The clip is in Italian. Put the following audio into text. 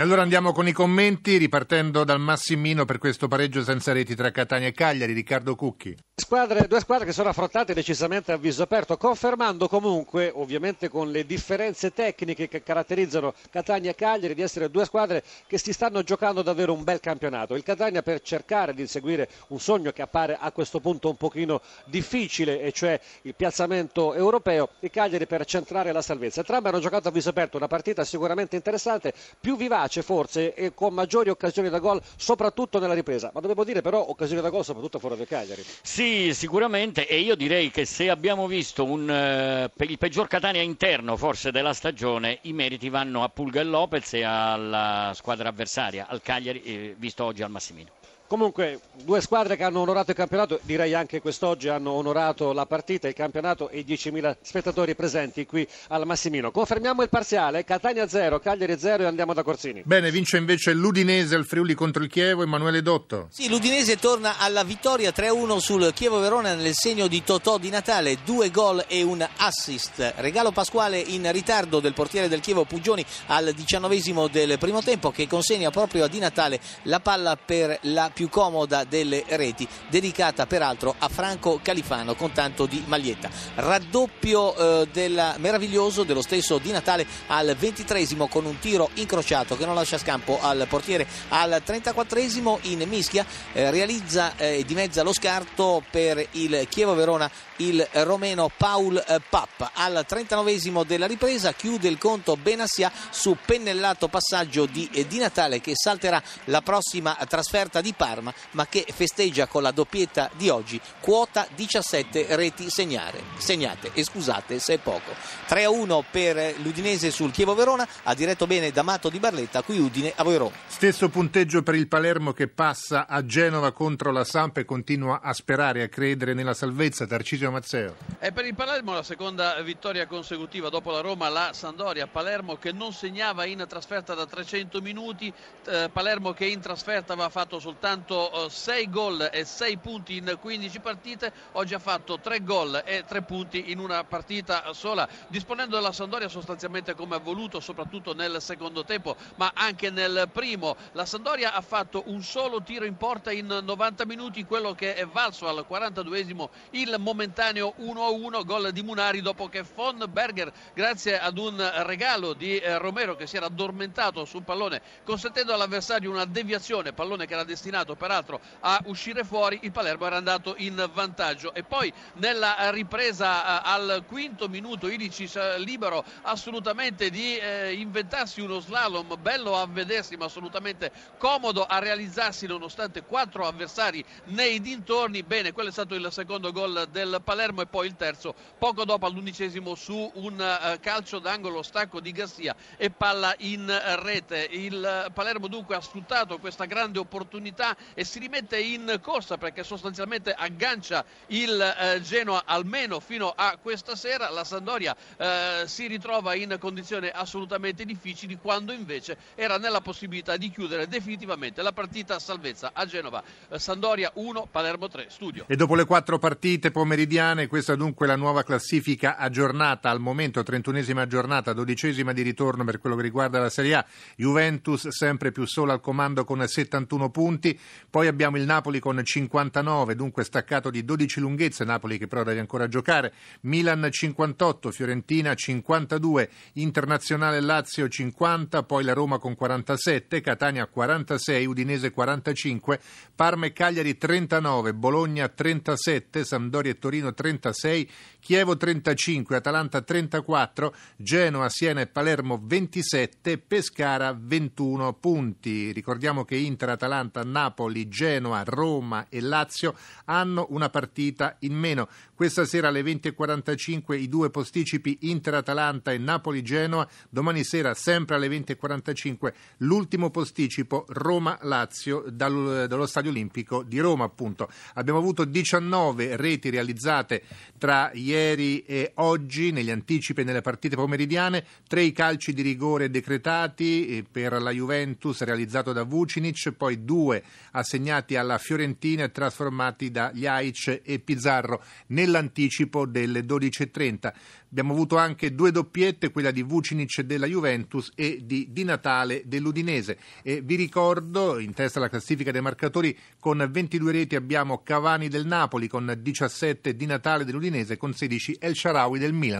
Allora andiamo con i commenti, ripartendo dal Massimino per questo pareggio senza reti tra Catania e Cagliari. Riccardo Cucchi. Squadre, due squadre che sono affrontate decisamente a viso aperto, confermando comunque, ovviamente con le differenze tecniche che caratterizzano Catania e Cagliari, di essere due squadre che si stanno giocando davvero un bel campionato. Il Catania per cercare di inseguire un sogno che appare a questo punto un pochino difficile, e cioè il piazzamento europeo, il Cagliari per centrare la salvezza. Entrambi hanno giocato a viso aperto, una partita sicuramente interessante, più vivace efficace forse e con maggiori occasioni da gol soprattutto nella ripresa. Ma dobbiamo dire però occasioni da gol soprattutto fuori del Cagliari. Sì sicuramente e io direi che se abbiamo visto un, uh, il peggior Catania interno forse della stagione i meriti vanno a Pulga e Lopez e alla squadra avversaria al Cagliari eh, visto oggi al Massimino Comunque due squadre che hanno onorato il campionato, direi anche quest'oggi hanno onorato la partita, il campionato e i 10.000 spettatori presenti qui al Massimino. Confermiamo il parziale, Catania 0, Cagliari 0 e andiamo da Corsini. Bene, vince invece l'Udinese al Friuli contro il Chievo, Emanuele Dotto. Sì, l'Udinese torna alla vittoria 3-1 sul Chievo Verona nel segno di Totò di Natale, due gol e un assist. Regalo pasquale in ritardo del portiere del Chievo Pugioni al diciannovesimo del primo tempo che consegna proprio a Di Natale la palla per la più comoda delle reti, dedicata peraltro a Franco Califano con tanto di maglietta. Raddoppio eh, del meraviglioso dello stesso Di Natale al ventitresimo con un tiro incrociato che non lascia scampo al portiere. Al 34esimo in mischia eh, realizza eh, dimezza lo scarto per il Chievo Verona il romeno Paul eh, Papp al 39esimo della ripresa chiude il conto Benassia su pennellato passaggio di eh, Di Natale che salterà la prossima trasferta di Parma Parma, ma che festeggia con la doppietta di oggi quota 17 reti segnare, segnate. E scusate se è poco. 3-1 per l'Udinese sul Chievo Verona, ha diretto bene D'Amato di Barletta, qui Udine a voi Roma. Stesso punteggio per il Palermo che passa a Genova contro la Samp e continua a sperare, a credere nella salvezza. Tarcisio Mazzeo. È per il Palermo la seconda vittoria consecutiva dopo la Roma, la Sandoria. Palermo che non segnava in trasferta da 300 minuti, eh, Palermo che in trasferta aveva fatto soltanto soltanto 6 eh, gol e 6 punti in 15 partite, oggi ha fatto 3 gol e 3 punti in una partita sola, disponendo della Sandoria sostanzialmente come ha voluto, soprattutto nel secondo tempo, ma anche nel primo. La Sandoria ha fatto un solo tiro in porta in 90 minuti, quello che è valso al 42esimo il momentaneo 1-1, gol di Munari dopo che Von Berger, grazie ad un regalo di eh, Romero che si era addormentato sul pallone, consentendo all'avversario una deviazione, pallone che era destinato riuscito peraltro a uscire fuori, il Palermo era andato in vantaggio. E poi nella ripresa eh, al quinto minuto Ilicic eh, libero assolutamente di eh, inventarsi uno slalom bello a vedersi ma assolutamente comodo a realizzarsi nonostante quattro avversari nei dintorni, bene quello è stato il secondo gol del Palermo e poi il terzo poco dopo all'undicesimo su un calcio d'angolo stacco di Gassia e palla in rete. Il Palermo dunque ha sfruttato questa grande opportunità e si rimette in corsa perché sostanzialmente aggancia il eh, Genoa almeno fino a questa sera. La Sandoria eh, si ritrova in condizioni assolutamente difficili quando invece era nella possibilità di chiudere definitivamente la partita a salvezza a Genova. Eh, Sandoria 1, Palermo 3, studio. E dopo le quattro partite pomeridiane, questa dunque la nuova classifica aggiornata al momento, 31esima giornata, dodicesima di ritorno per quello che riguarda la Serie A. Juventus sempre più sola al comando con 71 punti, poi abbiamo il Napoli con 59, dunque staccato di 12 lunghezze, Napoli che però deve ancora giocare, Milan 58, Fiorentina 52, Internazionale Lazio 50, poi la Roma con 47, Catania 46, Udinese 45, Parma e Cagliari 39, Bologna 37, Sampdoria e Torino 36, Chievo 35, Atalanta 34, Genoa, Siena e Palermo 27, Pescara 21 punti. Ricordiamo che Inter, Atalanta, Napoli Napoli, Genoa, Roma e Lazio hanno una partita in meno. Questa sera alle 20.45 i due posticipi Inter-Atalanta e Napoli-Genoa. Domani sera, sempre alle 20.45, l'ultimo posticipo Roma-Lazio dallo Stadio Olimpico di Roma, appunto. Abbiamo avuto 19 reti realizzate tra ieri e oggi negli anticipi e nelle partite pomeridiane, tre i calci di rigore decretati per la Juventus realizzato da Vucinic, poi due assegnati alla Fiorentina e trasformati da Jaic e Pizzarro nell'anticipo delle 12.30. Abbiamo avuto anche due doppiette, quella di Vucinic della Juventus e di Di Natale dell'Udinese. E vi ricordo, in testa alla classifica dei marcatori, con 22 reti abbiamo Cavani del Napoli, con 17 Di Natale dell'Udinese, con 16 El Sharawi del Milan.